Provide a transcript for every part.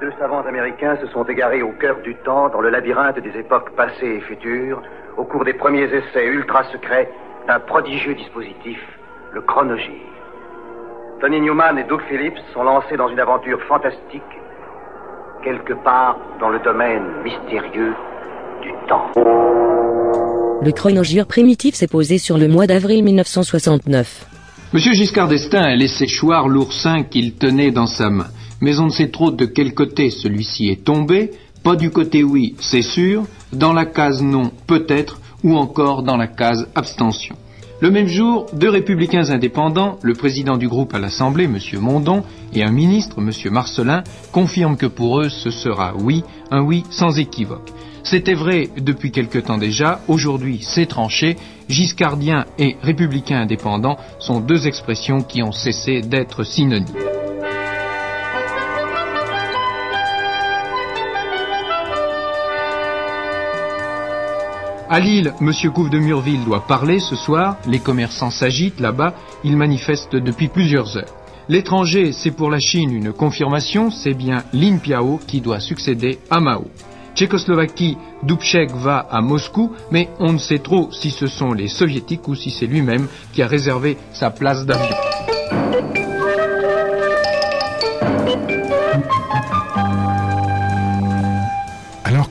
Deux savants américains se sont égarés au cœur du temps, dans le labyrinthe des époques passées et futures, au cours des premiers essais ultra secrets d'un prodigieux dispositif, le chronogire. Tony Newman et Doug Phillips sont lancés dans une aventure fantastique, quelque part dans le domaine mystérieux du temps. Le chronogire primitif s'est posé sur le mois d'avril 1969. Monsieur Giscard d'Estaing a laissé choir l'oursin qu'il tenait dans sa main mais on ne sait trop de quel côté celui-ci est tombé, pas du côté oui, c'est sûr, dans la case non, peut-être, ou encore dans la case abstention. Le même jour, deux républicains indépendants, le président du groupe à l'Assemblée, M. Mondon, et un ministre, M. Marcelin, confirment que pour eux ce sera oui, un oui sans équivoque. C'était vrai depuis quelque temps déjà, aujourd'hui c'est tranché, giscardien et républicain indépendant sont deux expressions qui ont cessé d'être synonymes. À Lille, M. Gouve de Murville doit parler ce soir. Les commerçants s'agitent là-bas. Ils manifestent depuis plusieurs heures. L'étranger, c'est pour la Chine une confirmation. C'est bien Lin Piao qui doit succéder à Mao. Tchécoslovaquie, Dubček va à Moscou, mais on ne sait trop si ce sont les soviétiques ou si c'est lui-même qui a réservé sa place d'avion.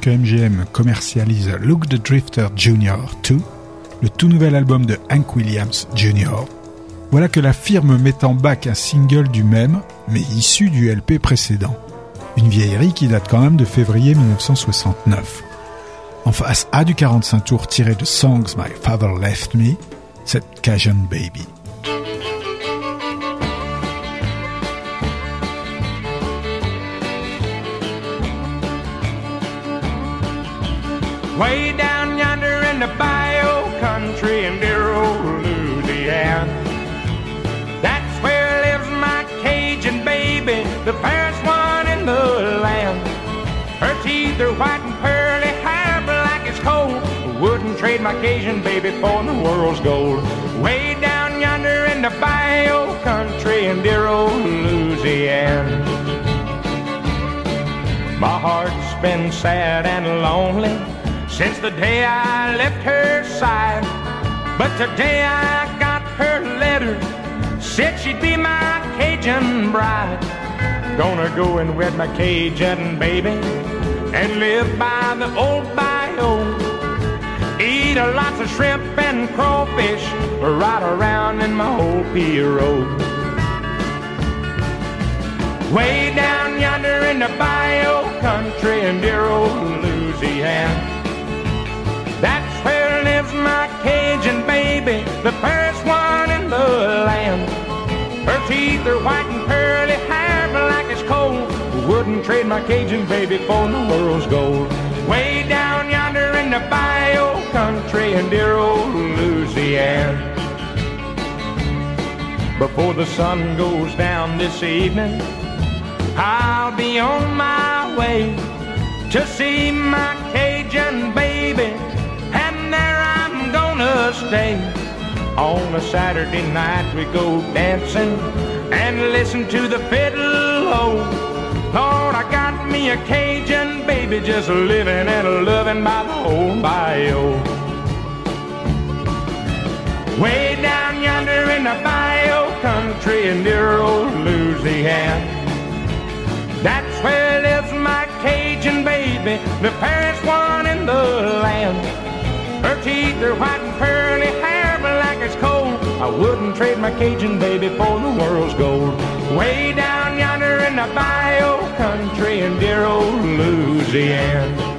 Que MGM commercialise Look the Drifter Jr. 2, le tout nouvel album de Hank Williams Jr., voilà que la firme met en bac un single du même, mais issu du LP précédent. Une vieillerie qui date quand même de février 1969. En face A du 45 tours tiré de Songs My Father Left Me, cette Cajun Baby. Way down yonder in the bio country in dear old Louisiana. That's where lives my Cajun baby, the fairest one in the land. Her teeth are white and pearly, hair black as coal. Wouldn't trade my Cajun baby for the world's gold. Way down yonder in the bio country in dear old Louisiana. My heart's been sad and lonely since the day I left her side. But today I got her letter, said she'd be my Cajun bride. Gonna go and wed my Cajun baby and live by the old bayou. Eat a lots of shrimp and crawfish right around in my old pirogue. Way down yonder in the bayou country in dear old Louisiana. Lives my Cajun baby, the fairest one in the land. Her teeth are white and pearly, hair black as coal. Wouldn't trade my Cajun baby for the world's gold. Way down yonder in the bayou country in dear old Louisiana. Before the sun goes down this evening, I'll be on my way to see my Cajun baby On a Saturday night we go dancing and listen to the fiddle. Oh, Lord, I got me a Cajun baby just living and loving by the old bayou. Way down yonder in the bayou country in dear old Louisiana. That's where lives my Cajun baby, the fairest one in the land. Her teeth are white and pearly, hair black as coal. I wouldn't trade my Cajun baby for the world's gold. Way down yonder in the bayou country in dear old Louisiana.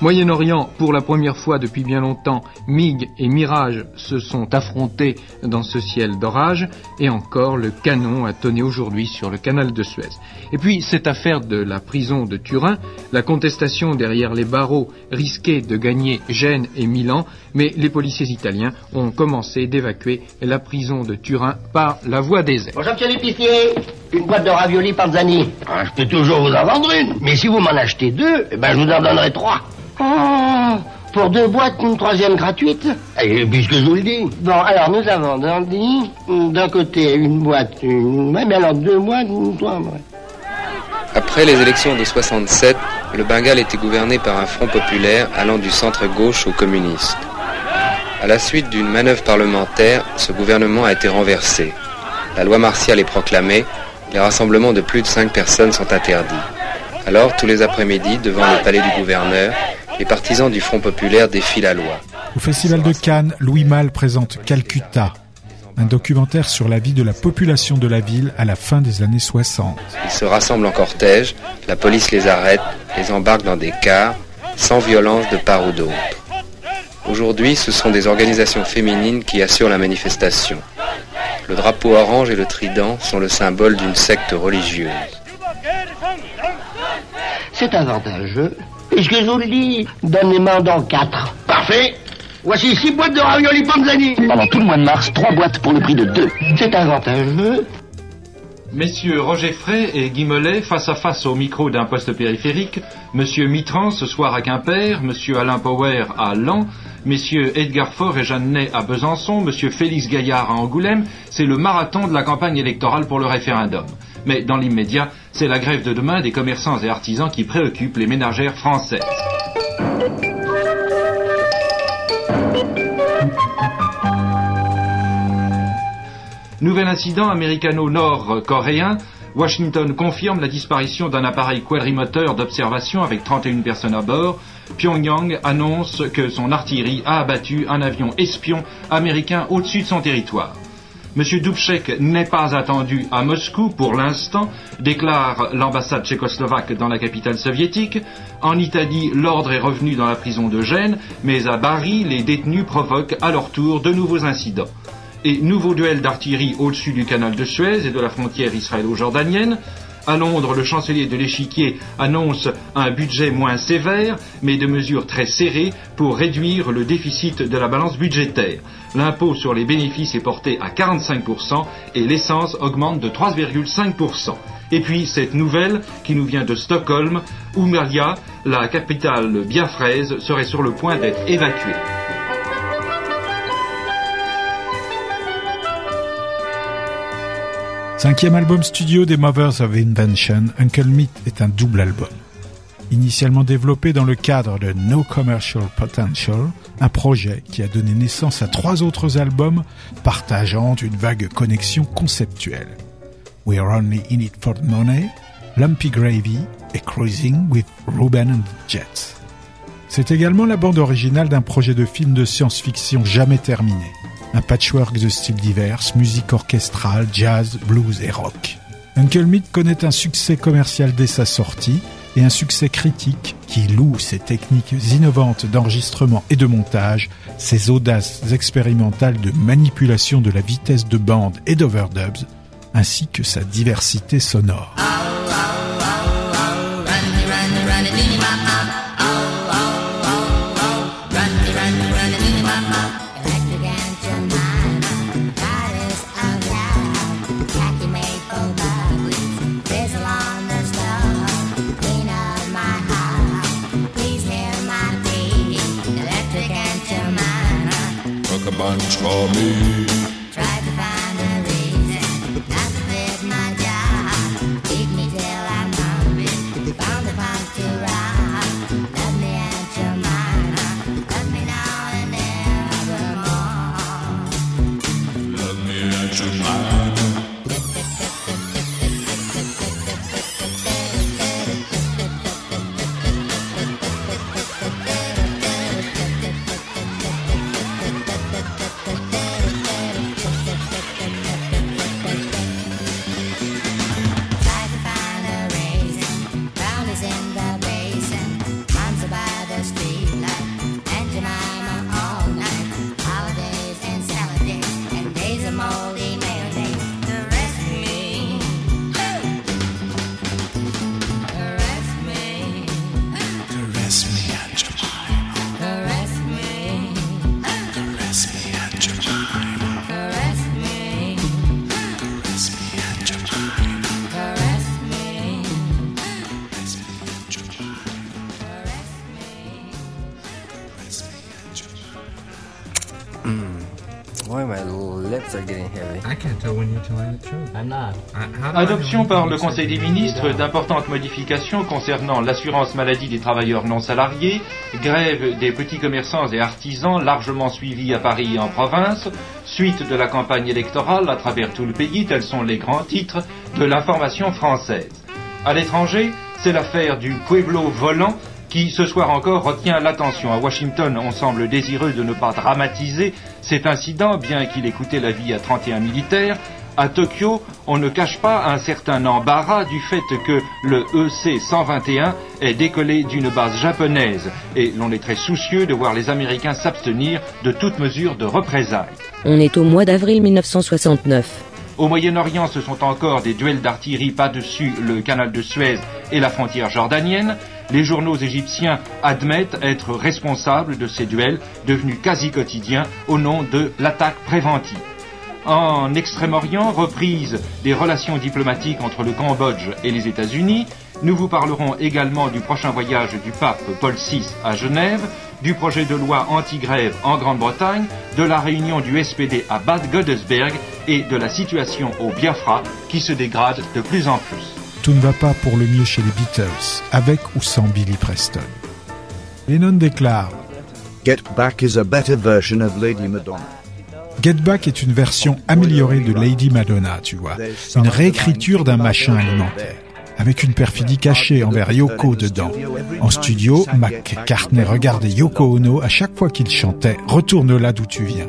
Moyen-Orient, pour la première fois depuis bien longtemps, MiG et Mirage se sont affrontés dans ce ciel d'orage, et encore le canon a tonné aujourd'hui sur le canal de Suez. Et puis cette affaire de la prison de Turin, la contestation derrière les barreaux risquait de gagner Gênes et Milan, mais les policiers italiens ont commencé d'évacuer la prison de Turin par la voie des airs. Bonjour, monsieur l'épicier. Une boîte de raviolis Panzani. Ah, je peux toujours vous en vendre une. Mais si vous m'en achetez deux, eh ben, je vous en donnerai trois. Oh, Pour deux boîtes, une troisième gratuite Et puisque je vous le dis. Bon, alors nous avons Dandy, d'un côté une boîte, une... Ouais, mais alors deux boîtes, une toi, ouais. Après les élections de 67, le Bengale était gouverné par un front populaire allant du centre-gauche au communiste. À la suite d'une manœuvre parlementaire, ce gouvernement a été renversé. La loi martiale est proclamée, les rassemblements de plus de 5 personnes sont interdits. Alors, tous les après-midi, devant le palais du gouverneur, les partisans du Front populaire défient la loi. Au Festival de Cannes, Louis Malle présente Calcutta, un documentaire sur la vie de la population de la ville à la fin des années 60. Ils se rassemblent en cortège, la police les arrête, les embarque dans des cars, sans violence de part ou d'autre. Aujourd'hui, ce sont des organisations féminines qui assurent la manifestation. Le drapeau orange et le trident sont le symbole d'une secte religieuse. C'est avantageux. Puisque je vous le dis, donnez-moi dans quatre. Parfait. Voici six boîtes de raviolis Panzani. Pendant tout le mois de mars, trois boîtes pour le prix de deux. C'est avantageux. Messieurs Roger Frey et Guy Mollet face à face au micro d'un poste périphérique, Monsieur Mitran ce soir à Quimper, Monsieur Alain Power à Lens, Messieurs Edgar Faure et Jeanne Ney à Besançon, Monsieur Félix Gaillard à Angoulême, c'est le marathon de la campagne électorale pour le référendum. Mais dans l'immédiat, c'est la grève de demain des commerçants et artisans qui préoccupe les ménagères françaises. Nouvel incident américano-nord-coréen. Washington confirme la disparition d'un appareil quadrimoteur d'observation avec 31 personnes à bord. Pyongyang annonce que son artillerie a abattu un avion espion américain au-dessus de son territoire. Monsieur Dubček n'est pas attendu à Moscou pour l'instant, déclare l'ambassade tchécoslovaque dans la capitale soviétique. En Italie, l'ordre est revenu dans la prison de Gênes, mais à Bari, les détenus provoquent à leur tour de nouveaux incidents. Et nouveau duel d'artillerie au-dessus du canal de Suez et de la frontière israélo-jordanienne. À Londres, le chancelier de l'échiquier annonce un budget moins sévère, mais de mesures très serrées pour réduire le déficit de la balance budgétaire. L'impôt sur les bénéfices est porté à 45% et l'essence augmente de 3,5%. Et puis cette nouvelle qui nous vient de Stockholm, où Malia, la capitale biafraise, serait sur le point d'être évacuée. Cinquième album studio des Mothers of Invention, Uncle Meat est un double album. Initialement développé dans le cadre de No Commercial Potential, un projet qui a donné naissance à trois autres albums partageant une vague connexion conceptuelle. We're Only In It For The Money, Lumpy Gravy et Cruising with Ruben and Jets. C'est également la bande originale d'un projet de film de science-fiction jamais terminé. Un patchwork de styles divers, musique orchestrale, jazz, blues et rock. Uncle Meat connaît un succès commercial dès sa sortie et un succès critique qui loue ses techniques innovantes d'enregistrement et de montage, ses audaces expérimentales de manipulation de la vitesse de bande et d'overdubs, ainsi que sa diversité sonore. Me. Tried Adoption know par when le you said Conseil des ministres d'importantes modifications concernant l'assurance maladie des travailleurs non salariés, grève des petits commerçants et artisans largement suivis à Paris et en province, suite de la campagne électorale à travers tout le pays, tels sont les grands titres de l'information française. À l'étranger, c'est l'affaire du Pueblo volant qui ce soir encore retient l'attention. À Washington, on semble désireux de ne pas dramatiser cet incident, bien qu'il ait coûté la vie à 31 militaires. À Tokyo, on ne cache pas un certain embarras du fait que le E EC-121 est décollé d'une base japonaise et l'on est très soucieux de voir les Américains s'abstenir de toute mesure de représailles. On est au mois d'avril 1969. Au Moyen-Orient, ce sont encore des duels d'artillerie pas-dessus le canal de Suez et la frontière jordanienne. Les journaux égyptiens admettent être responsables de ces duels devenus quasi quotidiens au nom de l'attaque préventive. En Extrême-Orient, reprise des relations diplomatiques entre le Cambodge et les États-Unis, nous vous parlerons également du prochain voyage du pape Paul VI à Genève, du projet de loi anti-grève en Grande-Bretagne, de la réunion du SPD à Bad Godesberg et de la situation au Biafra qui se dégrade de plus en plus. Tout ne va pas pour le mieux chez les Beatles, avec ou sans Billy Preston. Lennon déclare Get Back is a better version of Lady Madonna. Get Back est une version améliorée de Lady Madonna, tu vois. Une réécriture d'un machin alimentaire. Avec une perfidie cachée envers Yoko dedans. En studio, McCartney regardait Yoko Ono à chaque fois qu'il chantait Retourne là d'où tu viens.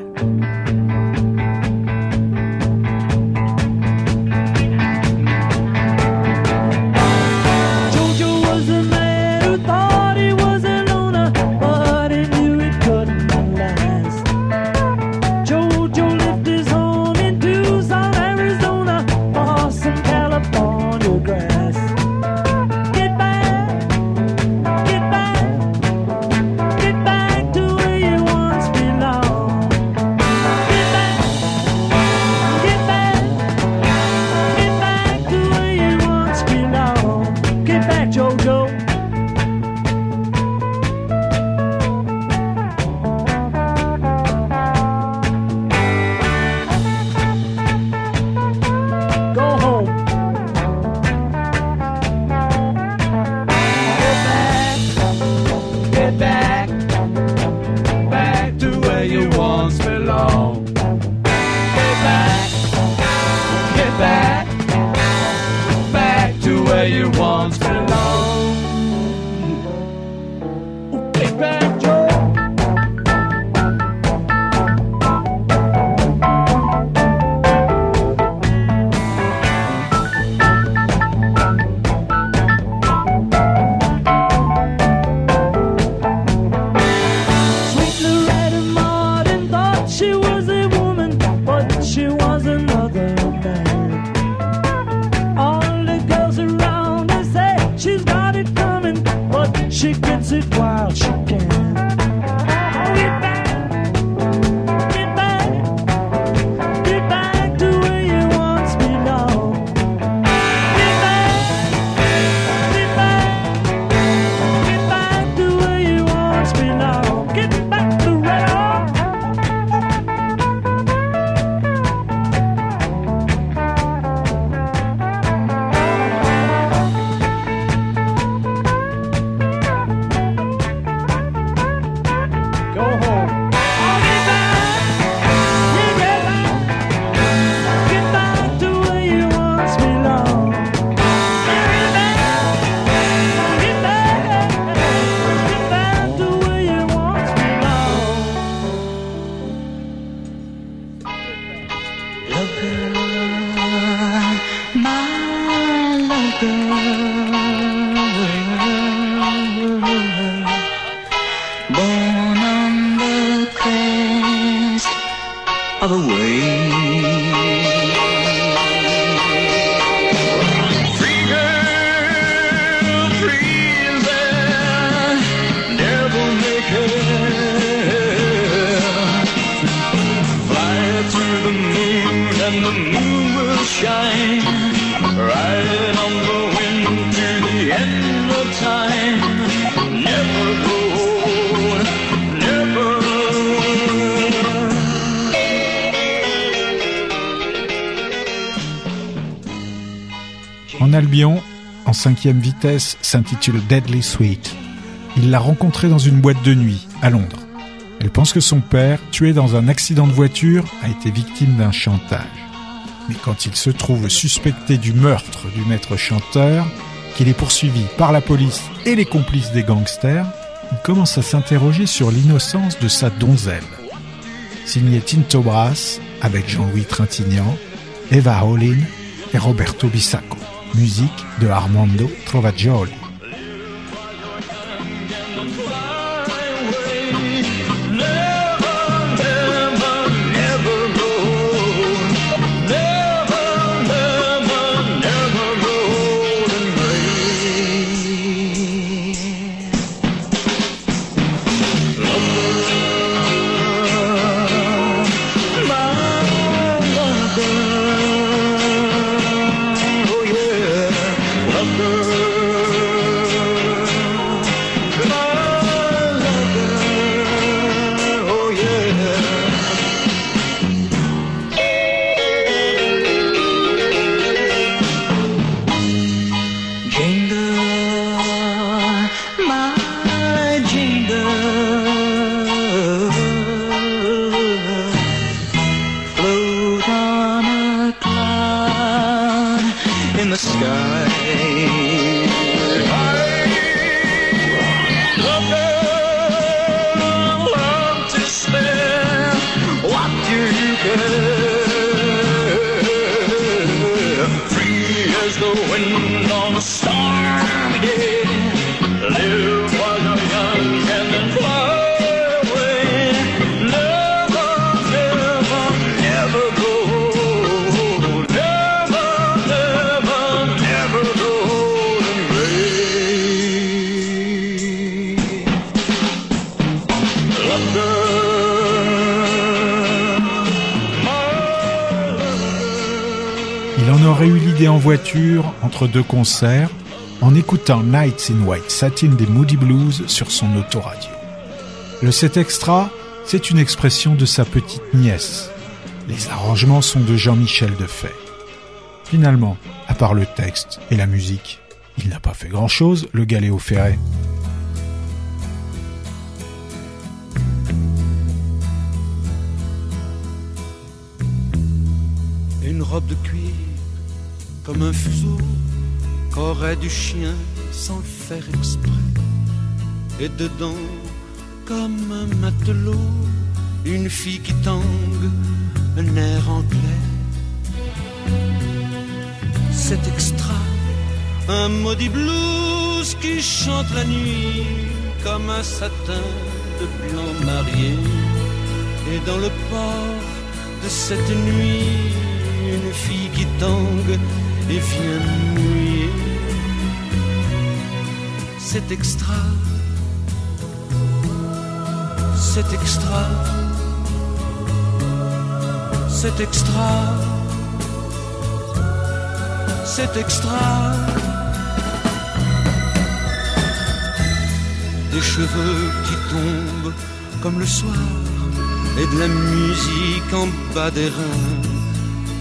Cinquième vitesse, s'intitule Deadly Sweet. Il l'a rencontrée dans une boîte de nuit, à Londres. Elle pense que son père, tué dans un accident de voiture, a été victime d'un chantage. Mais quand il se trouve suspecté du meurtre du maître chanteur, qu'il est poursuivi par la police et les complices des gangsters, il commence à s'interroger sur l'innocence de sa donzelle. Signé Tinto Brass, avec Jean-Louis Trintignant, Eva Olin et Roberto Bisacco. Musique de Armando Trovagioli. En voiture entre deux concerts en écoutant Nights in White Satin des Moody Blues sur son autoradio. Le set extra, c'est une expression de sa petite nièce. Les arrangements sont de Jean-Michel Defay. Finalement, à part le texte et la musique, il n'a pas fait grand-chose, le Galéo Ferré. Une robe de cuir comme un fuseau qu'aurait du chien sans le faire exprès. Et dedans, comme un matelot, une fille qui tangue un air anglais. C'est extra, un maudit blues qui chante la nuit comme un satin de blanc marié. Et dans le port de cette nuit, une fille qui tangue et vient mouiller. C'est extra, c'est extra, c'est extra, c'est extra. Des cheveux qui tombent comme le soir et de la musique en bas des reins.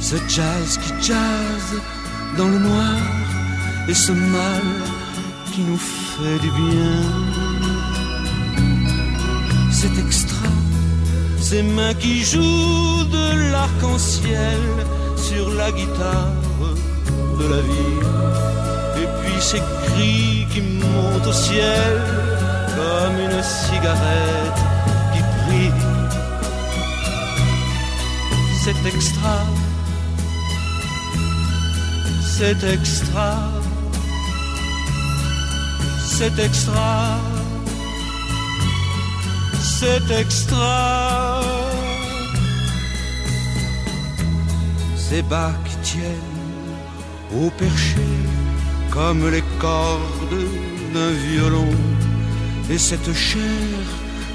Ce jazz qui jazz dans le noir et ce mal qui nous fait du bien. C'est extra, ces mains qui jouent de l'arc-en-ciel sur la guitare de la vie. Et puis ces cris qui montent au ciel comme une cigarette qui brille. C'est extra, c'est extra, c'est extra, c'est extra. Ces qui tiennent au perché comme les cordes d'un violon et cette chair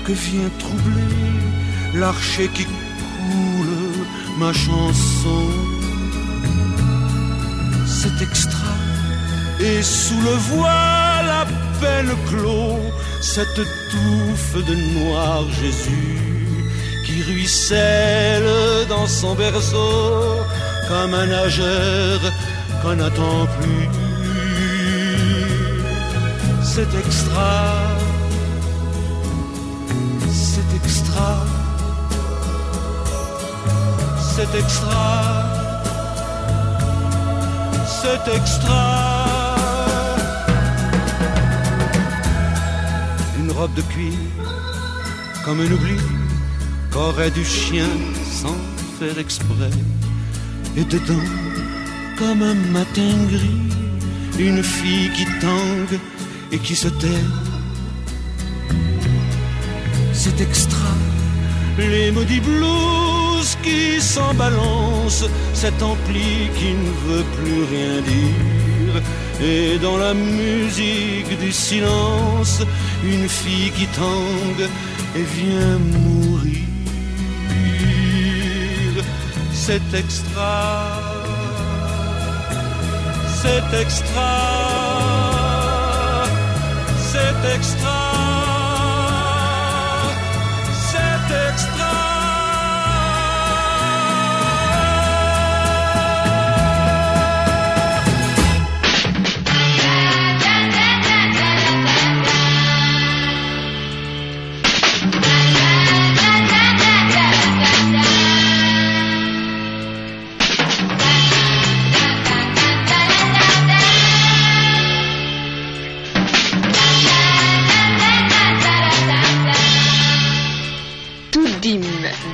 que vient troubler l'archer qui coule ma chanson. C'est extra. Et sous le voile à peine clos cette touffe de noir Jésus qui ruisselle dans son berceau comme un nageur qu'on n'attend plus. C'est extra, c'est extra, c'est extra, c'est extra. Une robe de cuir, comme un oubli qu'aurait du chien sans faire exprès. Et dedans, comme un matin gris, une fille qui tangue et qui se tait. C'est extra, les maudits blues qui s'en balancent, cet ampli qui ne veut plus rien dire. Et dans la musique du silence, une fille qui tangue et vient mourir. C'est extra c'est extra, c'est extra,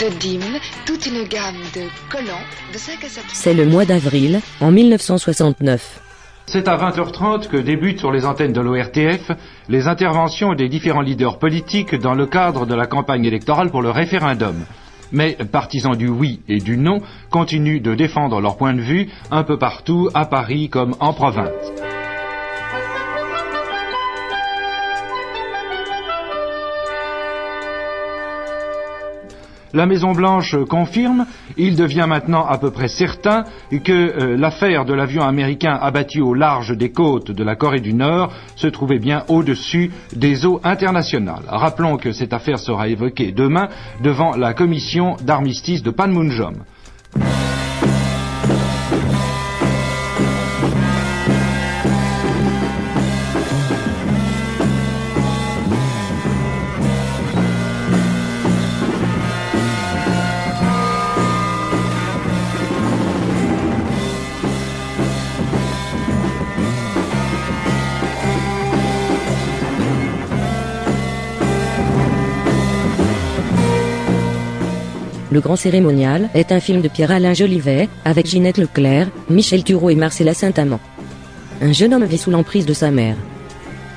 de dim, toute une gamme de collants de 5 à 7 C'est le mois d'avril, en 1969. C'est à 20h30 que débutent sur les antennes de l'ORTF les interventions des différents leaders politiques dans le cadre de la campagne électorale pour le référendum. Mais partisans du oui et du non continuent de défendre leur point de vue un peu partout, à Paris comme en province. La Maison-Blanche confirme, il devient maintenant à peu près certain que euh, l'affaire de l'avion américain abattu au large des côtes de la Corée du Nord se trouvait bien au-dessus des eaux internationales. Rappelons que cette affaire sera évoquée demain devant la commission d'armistice de Panmunjom. Le Grand Cérémonial est un film de Pierre-Alain Jolivet, avec Ginette Leclerc, Michel Thureau et Marcella Saint-Amand. Un jeune homme vit sous l'emprise de sa mère.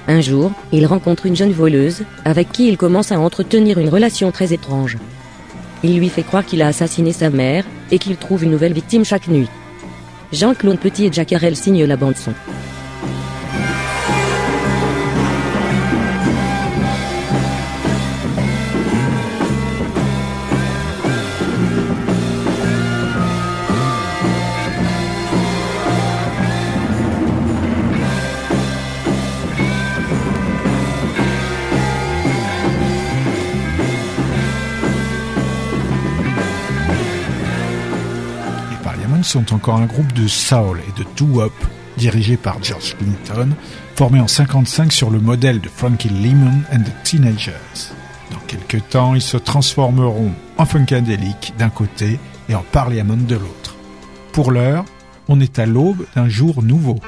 Un jour, il rencontre une jeune voleuse, avec qui il commence à entretenir une relation très étrange. Il lui fait croire qu'il a assassiné sa mère, et qu'il trouve une nouvelle victime chaque nuit. Jean-Claude Petit et Harrell signent la bande-son. Sont encore un groupe de soul et de doo-wop dirigé par George Clinton, formé en 55 sur le modèle de Frankie Lehman and the Teenagers. Dans quelques temps, ils se transformeront en funkadelic d'un côté et en Parliament de l'autre. Pour l'heure, on est à l'aube d'un jour nouveau.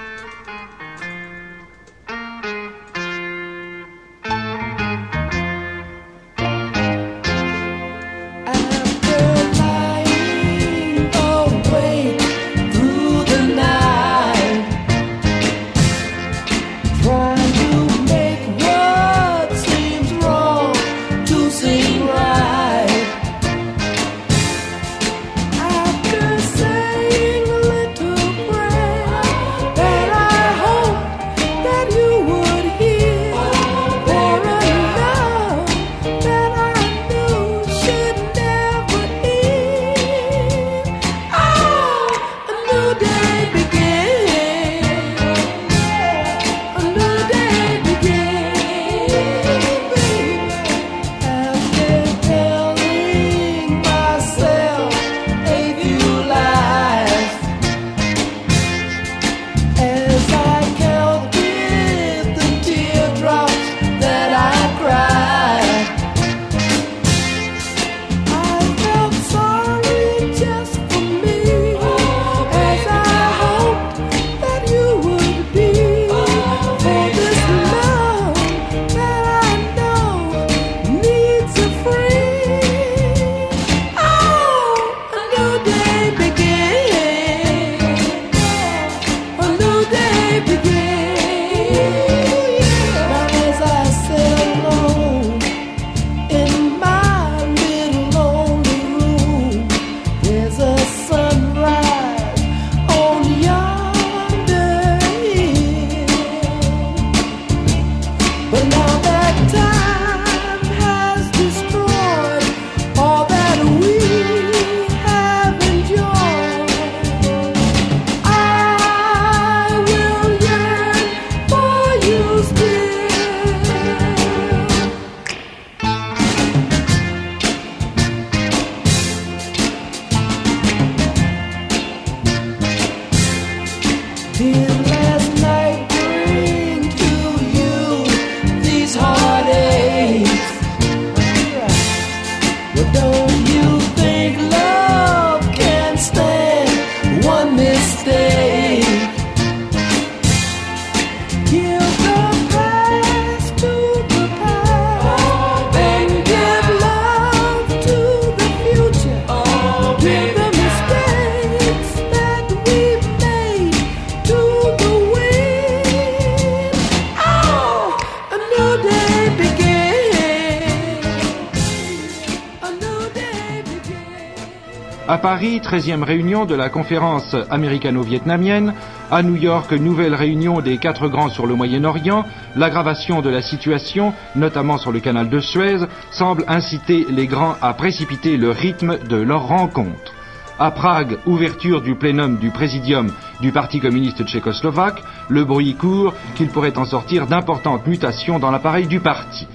13e réunion de la conférence américano-vietnamienne. À New York, nouvelle réunion des quatre grands sur le Moyen-Orient. L'aggravation de la situation, notamment sur le canal de Suez, semble inciter les grands à précipiter le rythme de leur rencontre. À Prague, ouverture du plénum du présidium du Parti communiste tchécoslovaque, le bruit court qu'il pourrait en sortir d'importantes mutations dans l'appareil du parti.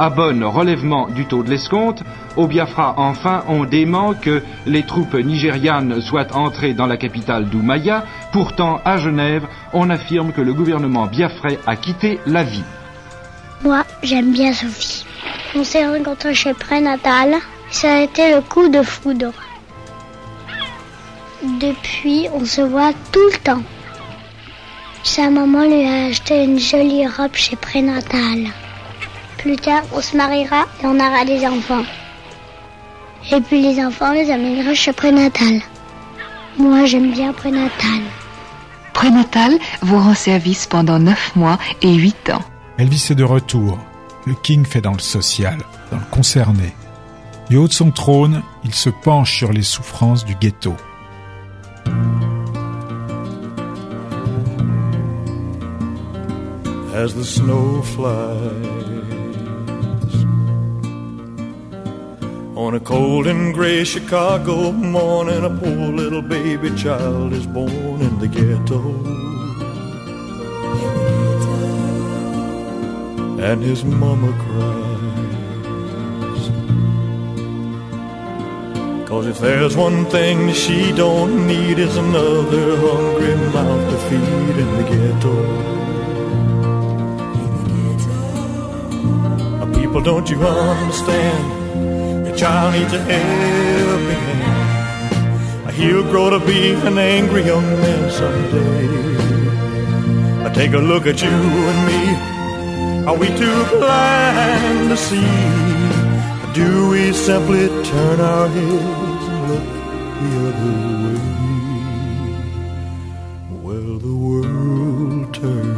À Bonn, relèvement du taux de l'escompte. Au Biafra, enfin, on dément que les troupes nigérianes soient entrées dans la capitale d'Oumaya. Pourtant, à Genève, on affirme que le gouvernement biafrais a quitté la vie. Moi, j'aime bien Sophie. On s'est rencontrés chez prénatal. Ça a été le coup de foudre. Depuis, on se voit tout le temps. Sa maman lui a acheté une jolie robe chez prénatal. Plus tard, on se mariera et on aura des enfants. Et puis les enfants, les amènera chez prénatal. Moi, j'aime bien prénatal. Prénatal vous rend service pendant 9 mois et 8 ans. Elvis est de retour. Le King fait dans le social, dans le concerné. Du haut de son trône, il se penche sur les souffrances du ghetto. as the snow flies. On a cold and gray Chicago morning, a poor little baby child is born in the ghetto. And his mama cries. Cause if there's one thing she don't need, is another hungry mouth to feed in the ghetto. People, don't you understand? Child needs a helping hand. He'll grow to be an angry young man someday. Take a look at you and me. Are we too blind to see? Do we simply turn our heads and look the other way? Well, the world turns.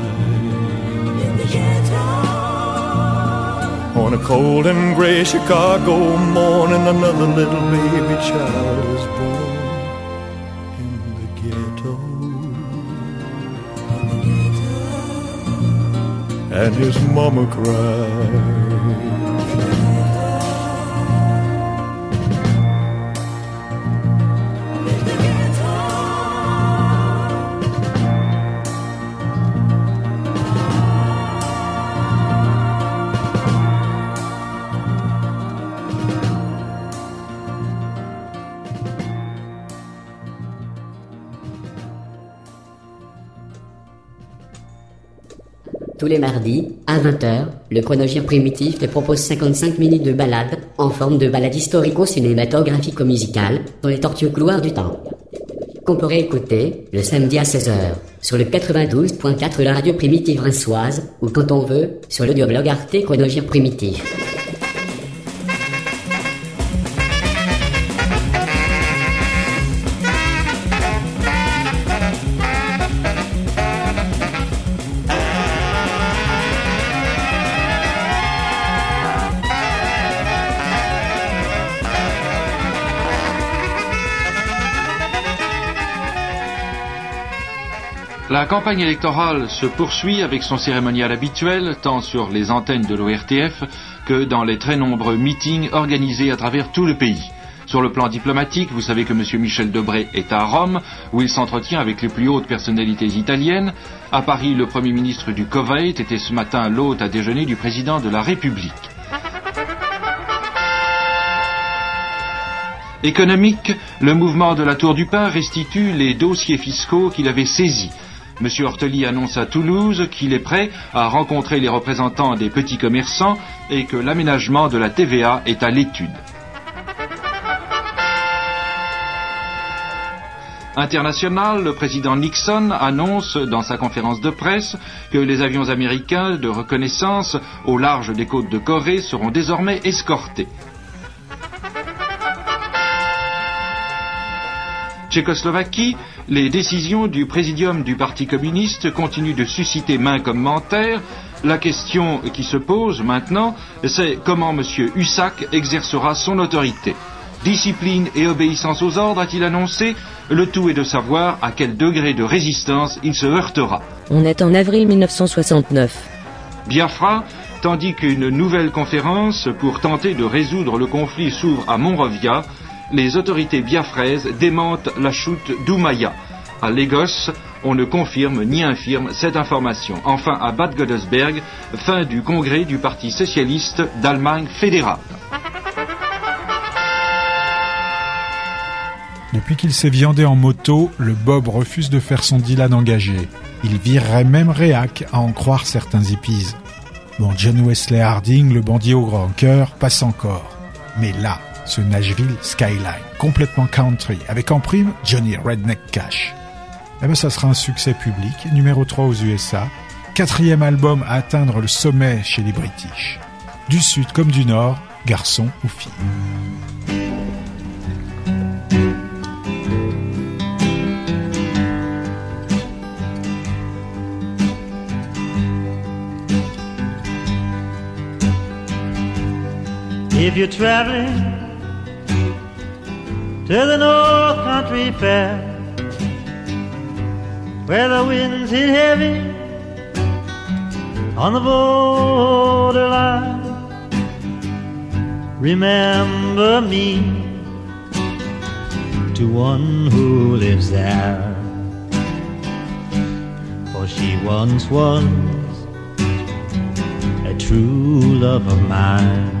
on a cold and gray Chicago morning, another little baby child is born in the ghetto. And his mama cries. Tous les mardis, à 20h, le chronogire primitif te propose 55 minutes de balade en forme de balade historico-cinématographico-musicale dans les tortueux couloirs du temps. Qu'on pourrait écouter le samedi à 16h sur le 92.4 de la radio primitive rinçoise ou quand on veut sur l'audioblog Arte Chronogire Primitif. La campagne électorale se poursuit avec son cérémonial habituel, tant sur les antennes de l'ORTF que dans les très nombreux meetings organisés à travers tout le pays. Sur le plan diplomatique, vous savez que M. Michel Debré est à Rome, où il s'entretient avec les plus hautes personnalités italiennes. À Paris, le Premier ministre du Koweït était ce matin l'hôte à déjeuner du président de la République. Économique, le mouvement de la Tour du Pain restitue les dossiers fiscaux qu'il avait saisis. M. Hortely annonce à Toulouse qu'il est prêt à rencontrer les représentants des petits commerçants et que l'aménagement de la TVA est à l'étude. International, le président Nixon annonce dans sa conférence de presse que les avions américains de reconnaissance au large des côtes de Corée seront désormais escortés. Tchécoslovaquie, les décisions du présidium du Parti communiste continuent de susciter main commentaires. La question qui se pose maintenant, c'est comment M. Hussack exercera son autorité. Discipline et obéissance aux ordres, a-t-il annoncé Le tout est de savoir à quel degré de résistance il se heurtera. On est en avril 1969. Biafra, tandis qu'une nouvelle conférence pour tenter de résoudre le conflit s'ouvre à Monrovia, les autorités biafraises démentent la chute d'Oumaya. À Lagos, on ne confirme ni infirme cette information. Enfin, à Bad Godesberg, fin du congrès du Parti socialiste d'Allemagne fédérale. Depuis qu'il s'est viandé en moto, le Bob refuse de faire son Dylan engagé. Il virerait même réac à en croire certains hippies. Bon, John Wesley Harding, le bandit au grand cœur, passe encore. Mais là, ce Nashville Skyline, complètement country, avec en prime Johnny Redneck Cash. Eh ben, ça sera un succès public, numéro 3 aux USA, quatrième album à atteindre le sommet chez les British. Du sud comme du nord, garçon ou fille. To the North Country Fair, where the winds hit heavy on the borderline, remember me to one who lives there. For she once was a true love of mine.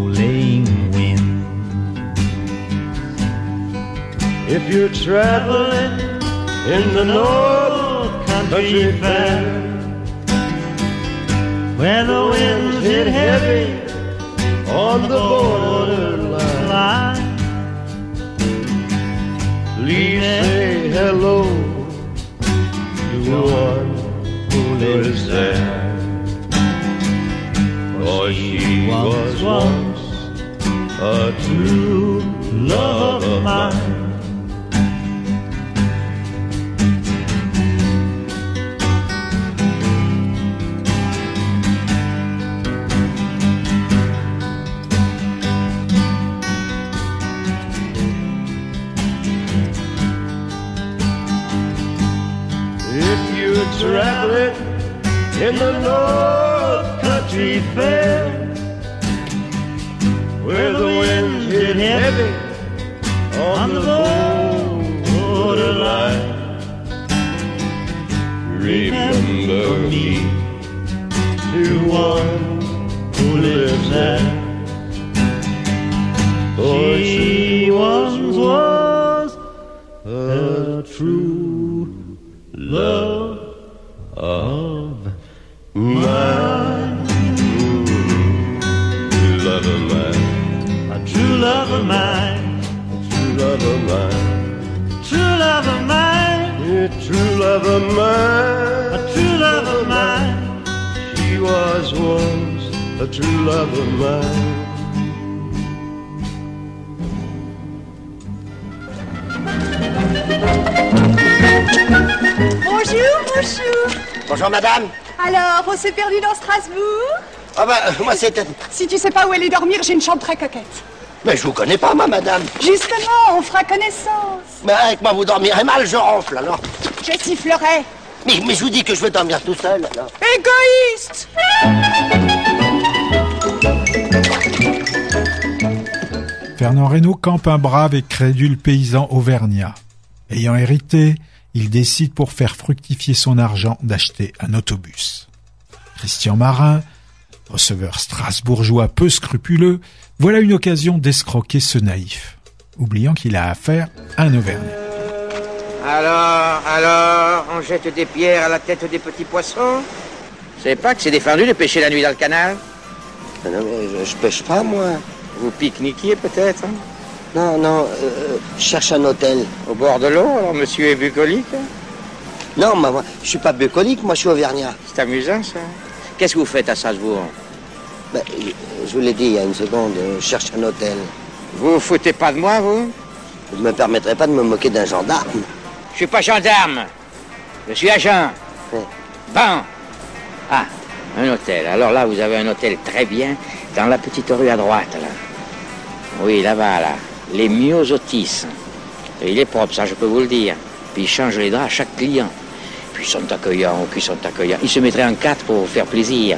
If you're traveling in the North Country Fair, where the winds hit heavy on the borderline, moi c'était... Si tu sais pas où aller dormir, j'ai une chambre très coquette. Mais je vous connais pas, moi, madame. Justement, on fera connaissance. Mais avec moi, vous dormirez mal, je ronfle, alors. Je sifflerai. Mais, mais je vous dis que je veux dormir tout seul, alors. Égoïste Fernand Reynaud campe un brave et crédule paysan auvergnat. Ayant hérité, il décide pour faire fructifier son argent d'acheter un autobus. Christian Marin, receveur strasbourgeois peu scrupuleux, voilà une occasion d'escroquer ce naïf, oubliant qu'il a affaire à un auvergnat. Alors, alors, on jette des pierres à la tête des petits poissons? C'est pas que c'est défendu de pêcher la nuit dans le canal? Ah Non, mais je, je pêche pas, moi. Vous pique-niquiez peut-être hein? Non, non, euh, je cherche un hôtel. Au bord de l'eau, alors monsieur est bucolique? Non, moi, moi, je suis pas bucolique, moi, je suis auvergnat. C'est amusant ça. Qu'est-ce que vous faites à Strasbourg? Ben, je vous l'ai dit il y a une seconde, euh, je cherche un hôtel. Vous vous foutez pas de moi, vous? Je me permettrai pas de me moquer d'un gendarme. Je suis pas gendarme. Je suis agent. Bon. Ah, un hôtel. Alors là, vous avez un hôtel très bien dans la petite rue à droite, là. Oui, là-bas, là. Les myosotis. Et il est propre, ça, je peux vous le dire. Puis ils changent les draps à chaque client. Puis ils sont accueillants, puis ils sont accueillants. Ils se mettraient en quatre pour vous faire plaisir.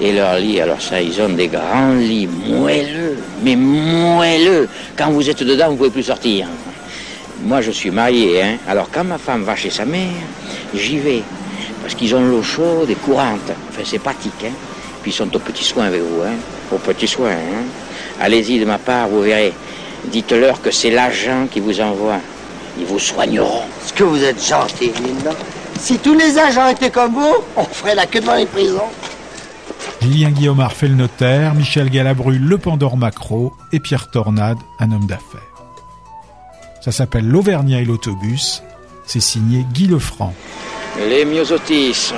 Et leurs lits, alors ça, ils ont des grands lits moelleux, mais moelleux. Quand vous êtes dedans, vous ne pouvez plus sortir. Moi, je suis marié, hein. Alors, quand ma femme va chez sa mère, j'y vais. Parce qu'ils ont l'eau chaude et courante. Enfin, c'est pratique, hein. Puis ils sont aux petits soins avec vous, hein. Aux petits soins, hein. Allez-y de ma part, vous verrez. Dites-leur que c'est l'agent qui vous envoie. Ils vous soigneront. Est-ce que vous êtes gentil, Linda Si tous les agents étaient comme vous, on ferait la queue devant les prisons. Julien Guillaumard fait le notaire, Michel Galabru le Pandore Macro et Pierre Tornade, un homme d'affaires. Ça s'appelle L'Auvergnat et l'autobus. C'est signé Guy Lefranc. Les myosotis.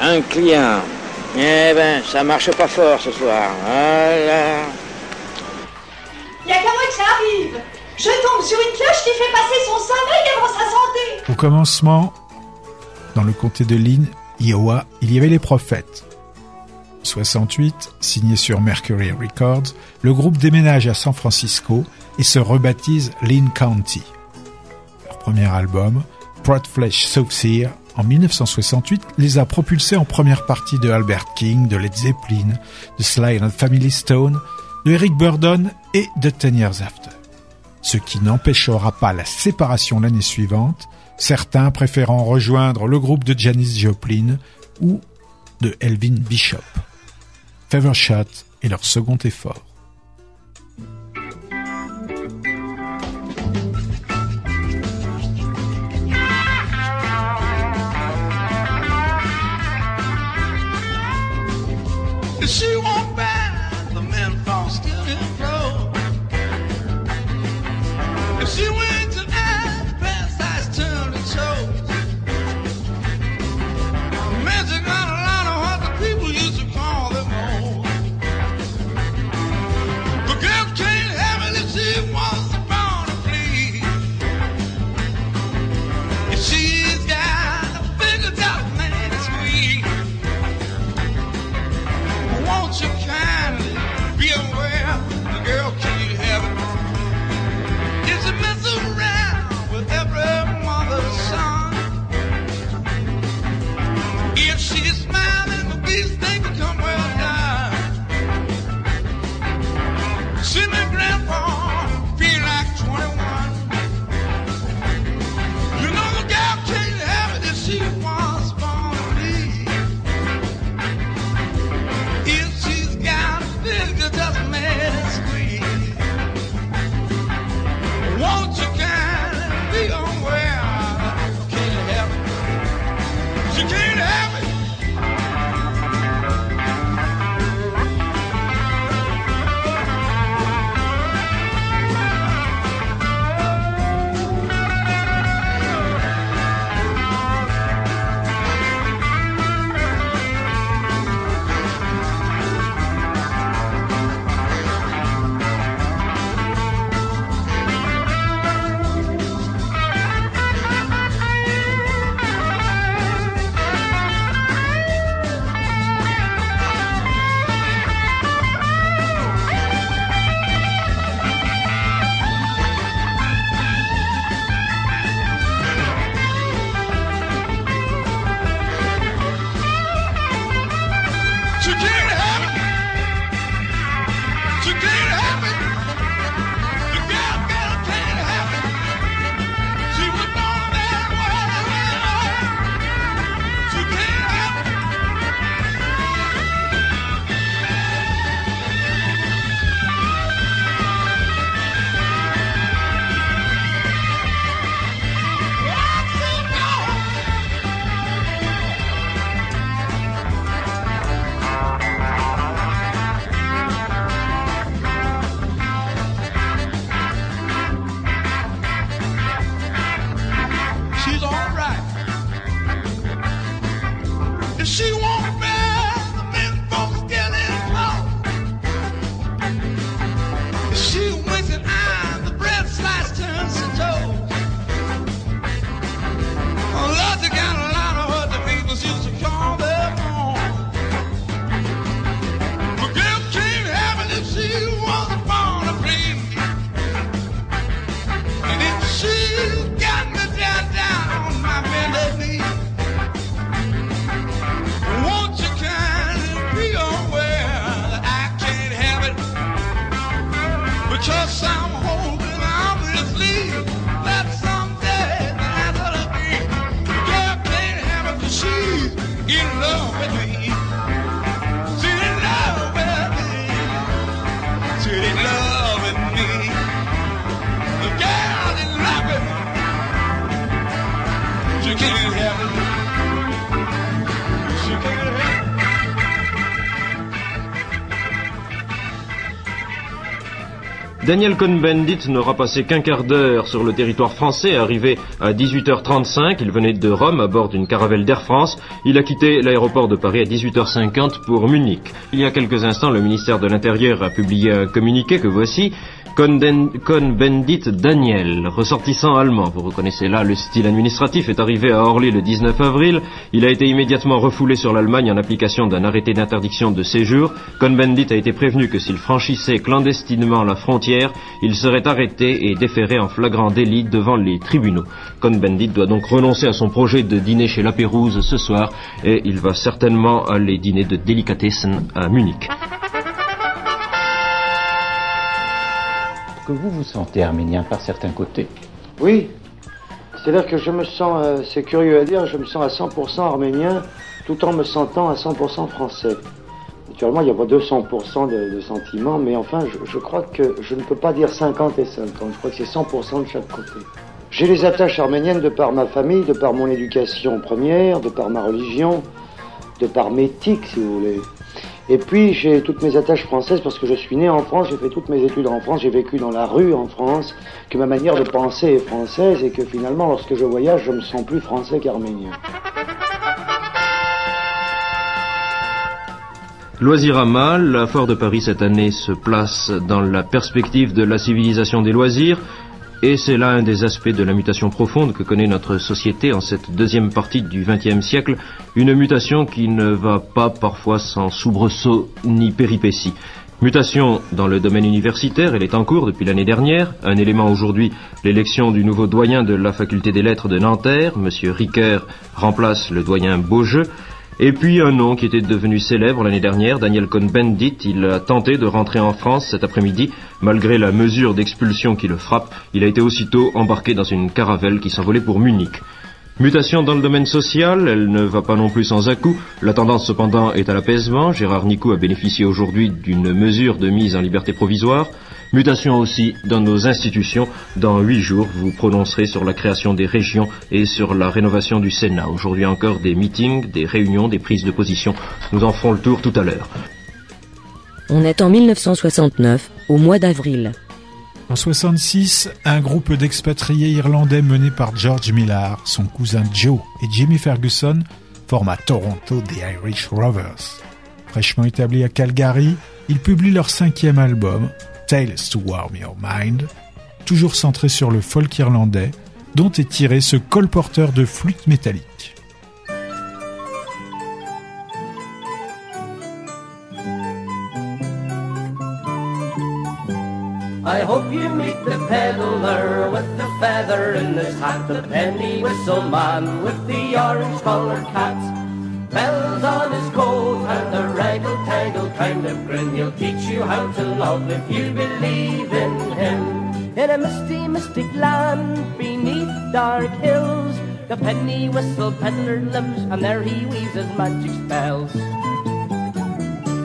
Un client. Eh ben, ça marche pas fort ce soir. Voilà. Y a qu'à moi que ça arrive. Je tombe sur une cloche qui fait passer son sommeil avant sa santé. Au commencement, dans le comté de Lynn, Iowa, il y avait les prophètes. 68, signé sur Mercury Records, le groupe déménage à San Francisco et se rebaptise Lynn County. Leur premier album, Proud Flesh Saucier, en 1968, les a propulsés en première partie de Albert King, de Led Zeppelin, de Sly and Family Stone, de Eric Burdon et de Ten Years After. Ce qui n'empêchera pas la séparation l'année suivante, certains préférant rejoindre le groupe de Janis Joplin ou de Elvin Bishop. Feather Shot est leur second effort. Daniel Cohn-Bendit n'aura passé qu'un quart d'heure sur le territoire français. Arrivé à 18h35, il venait de Rome à bord d'une caravelle d'Air France. Il a quitté l'aéroport de Paris à 18h50 pour Munich. Il y a quelques instants, le ministère de l'Intérieur a publié un communiqué que voici. Cohn-Bendit Daniel, ressortissant allemand, vous reconnaissez là le style administratif, est arrivé à Orly le 19 avril. Il a été immédiatement refoulé sur l'Allemagne en application d'un arrêté d'interdiction de séjour. Cohn-Bendit a été prévenu que s'il franchissait clandestinement la frontière, il serait arrêté et déféré en flagrant délit devant les tribunaux. Cohn-Bendit doit donc renoncer à son projet de dîner chez La Pérouse ce soir et il va certainement aller dîner de délicatessen à Munich. Que vous vous sentez arménien par certains côtés. Oui, c'est-à-dire que je me sens, euh, c'est curieux à dire, je me sens à 100% arménien tout en me sentant à 100% français. Naturellement, il n'y a pas 200% de, de sentiments, mais enfin, je, je crois que je ne peux pas dire 50 et 50. Je crois que c'est 100% de chaque côté. J'ai les attaches arméniennes de par ma famille, de par mon éducation première, de par ma religion, de par mes tics, si vous voulez. Et puis j'ai toutes mes attaches françaises parce que je suis né en France, j'ai fait toutes mes études en France, j'ai vécu dans la rue en France, que ma manière de penser est française et que finalement lorsque je voyage je me sens plus français qu'arménien. Loisirama, la foire de Paris cette année se place dans la perspective de la civilisation des loisirs. Et c'est là un des aspects de la mutation profonde que connaît notre société en cette deuxième partie du XXe siècle, une mutation qui ne va pas parfois sans soubresaut ni péripéties. Mutation dans le domaine universitaire, elle est en cours depuis l'année dernière. Un élément aujourd'hui, l'élection du nouveau doyen de la faculté des lettres de Nanterre, M. Ricoeur, remplace le doyen Beaujeu. Et puis un nom qui était devenu célèbre l'année dernière, Daniel Cohn-Bendit, il a tenté de rentrer en France cet après-midi. Malgré la mesure d'expulsion qui le frappe, il a été aussitôt embarqué dans une caravelle qui s'envolait pour Munich. Mutation dans le domaine social, elle ne va pas non plus sans à-coup. La tendance cependant est à l'apaisement. Gérard Nicou a bénéficié aujourd'hui d'une mesure de mise en liberté provisoire. Mutation aussi dans nos institutions. Dans huit jours, vous prononcerez sur la création des régions et sur la rénovation du Sénat. Aujourd'hui encore des meetings, des réunions, des prises de position. Nous en ferons le tour tout à l'heure. On est en 1969, au mois d'avril. En 66, un groupe d'expatriés irlandais mené par George Millar, son cousin Joe et Jimmy Ferguson forment à Toronto The Irish Rovers. Fraîchement établis à Calgary, ils publient leur cinquième album, Tales to Warm Your Mind, toujours centré sur le folk irlandais, dont est tiré ce colporteur de flûte métallique. I hope you meet the peddler with the feather in his hat, the penny whistle man with the orange coloured hat. Bells on his coat and a raggle-taggle kind of grin. He'll teach you how to love if you believe in him. In a misty, mystic land beneath dark hills, the penny whistle peddler lives, and there he weaves his magic spells.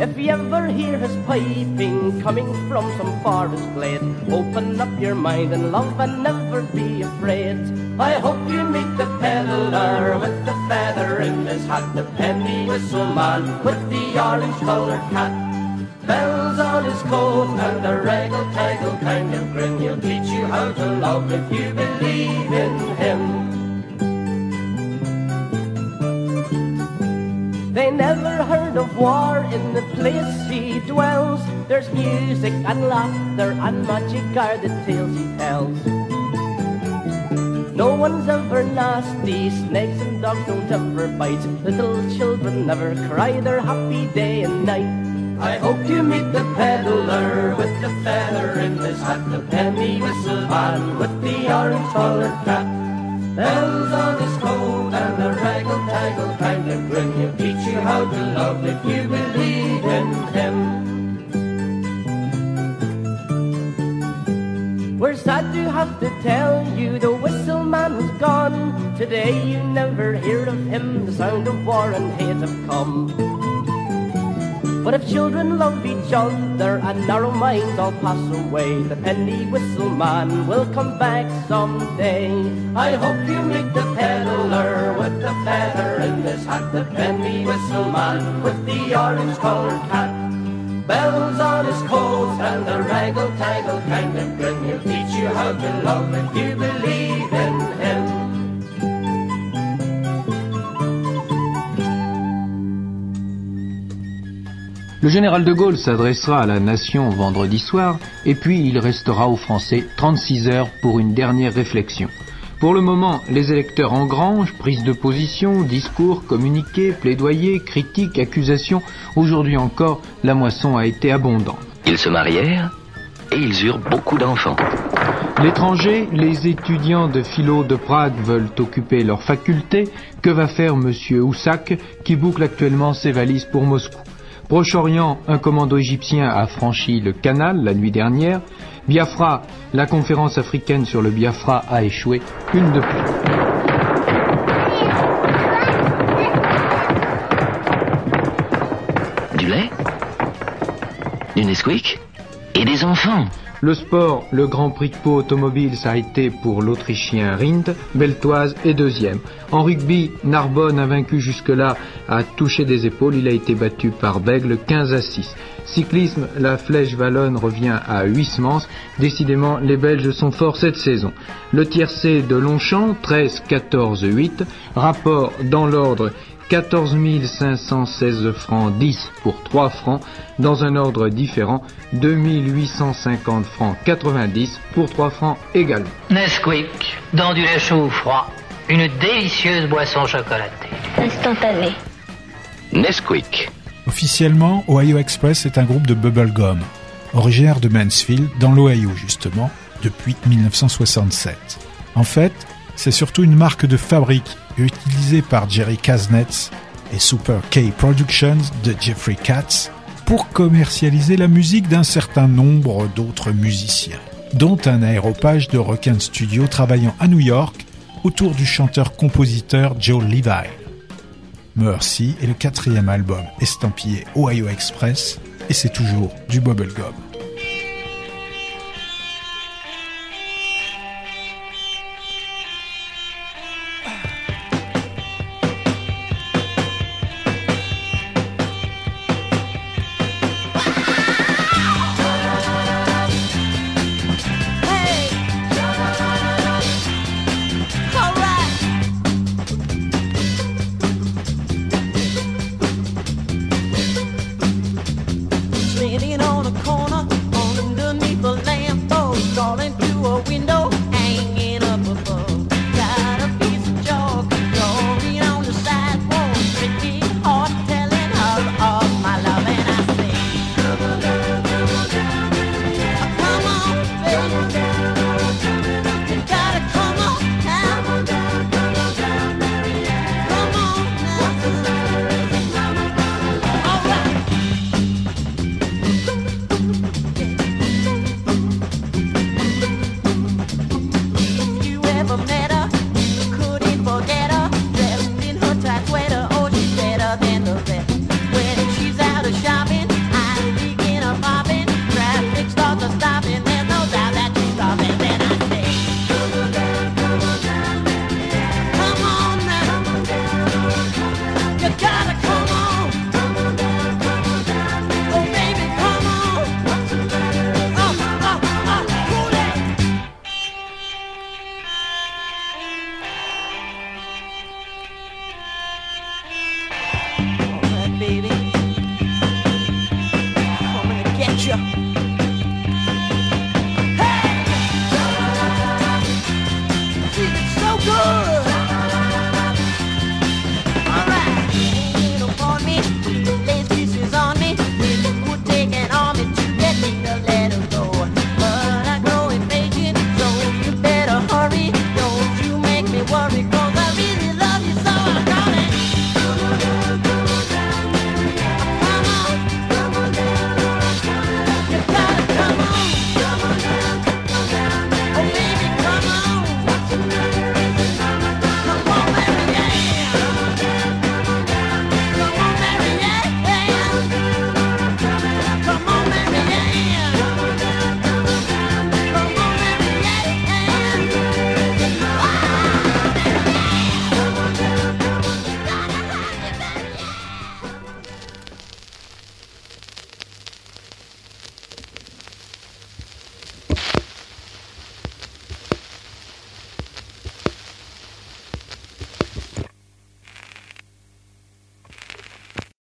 If you ever hear his piping coming from some forest glade, open up your mind and love and never be afraid. I hope you meet the peddler with the feather in his hat, the penny whistle man with the orange coloured hat. Bells on his coat and a raggle-taggle kind of grin. He'll teach you how to love if you believe in him. They never heard of war in the place he dwells. There's music and laughter and magic are the tales he tells. No one's ever nasty, snakes and dogs don't ever bite. Little children never cry, they're happy day and night. I hope you meet the peddler with the feather in his hat, the penny whistle man with the orange coloured cap. Bells on his coat and a raggle-taggle kind of grin. He'll teach you how to love if you believe in him. We're sad to have to tell you the whistle man was gone. Today you never hear of him, the sound of war and hate have come. But if children love each other and narrow minds all pass away, the penny whistle man will come back someday. I hope you meet the peddler with the feather in his hat, the penny whistle man with the orange coloured hat. Bells on his and the raggle-taggle kind of grin. He'll teach you how to if you believe in him. Le général de Gaulle s'adressera à la nation vendredi soir et puis il restera aux Français 36 heures pour une dernière réflexion. Pour le moment, les électeurs engrangent prise de position, discours, communiqués, plaidoyers, critiques, accusations. Aujourd'hui encore, la moisson a été abondante. Ils se marièrent et ils eurent beaucoup d'enfants. L'étranger, les étudiants de philo de Prague veulent occuper leur faculté. Que va faire Monsieur Houssac qui boucle actuellement ses valises pour Moscou? Proche-Orient, un commando égyptien a franchi le canal la nuit dernière. Biafra, la conférence africaine sur le Biafra a échoué, une de plus. Du lait? Du Nesquik? Et des enfants Le sport, le Grand Prix de Pau automobile, ça a été pour l'Autrichien Rindt, Beltoise est deuxième. En rugby, Narbonne a vaincu jusque-là, a touché des épaules, il a été battu par Bègle 15 à 6. Cyclisme, la flèche wallonne revient à Huysmans. Décidément, les Belges sont forts cette saison. Le tiercé de Longchamp, 13, 14, 8. Rapport dans l'ordre 14 516 francs 10 pour 3 francs. Dans un ordre différent, 2850 francs 90 pour 3 francs également. Nesquik, dans du lait chaud ou froid, une délicieuse boisson chocolatée. Instantané. Nesquik. Officiellement, Ohio Express est un groupe de bubblegum, originaire de Mansfield, dans l'Ohio justement, depuis 1967. En fait, c'est surtout une marque de fabrique utilisée par Jerry Kaznetz et Super K Productions de Jeffrey Katz pour commercialiser la musique d'un certain nombre d'autres musiciens, dont un aéropage de Requin Studio travaillant à New York autour du chanteur-compositeur Joe Levine. Mercy est le quatrième album estampillé Ohio Express et c'est toujours du bubblegum.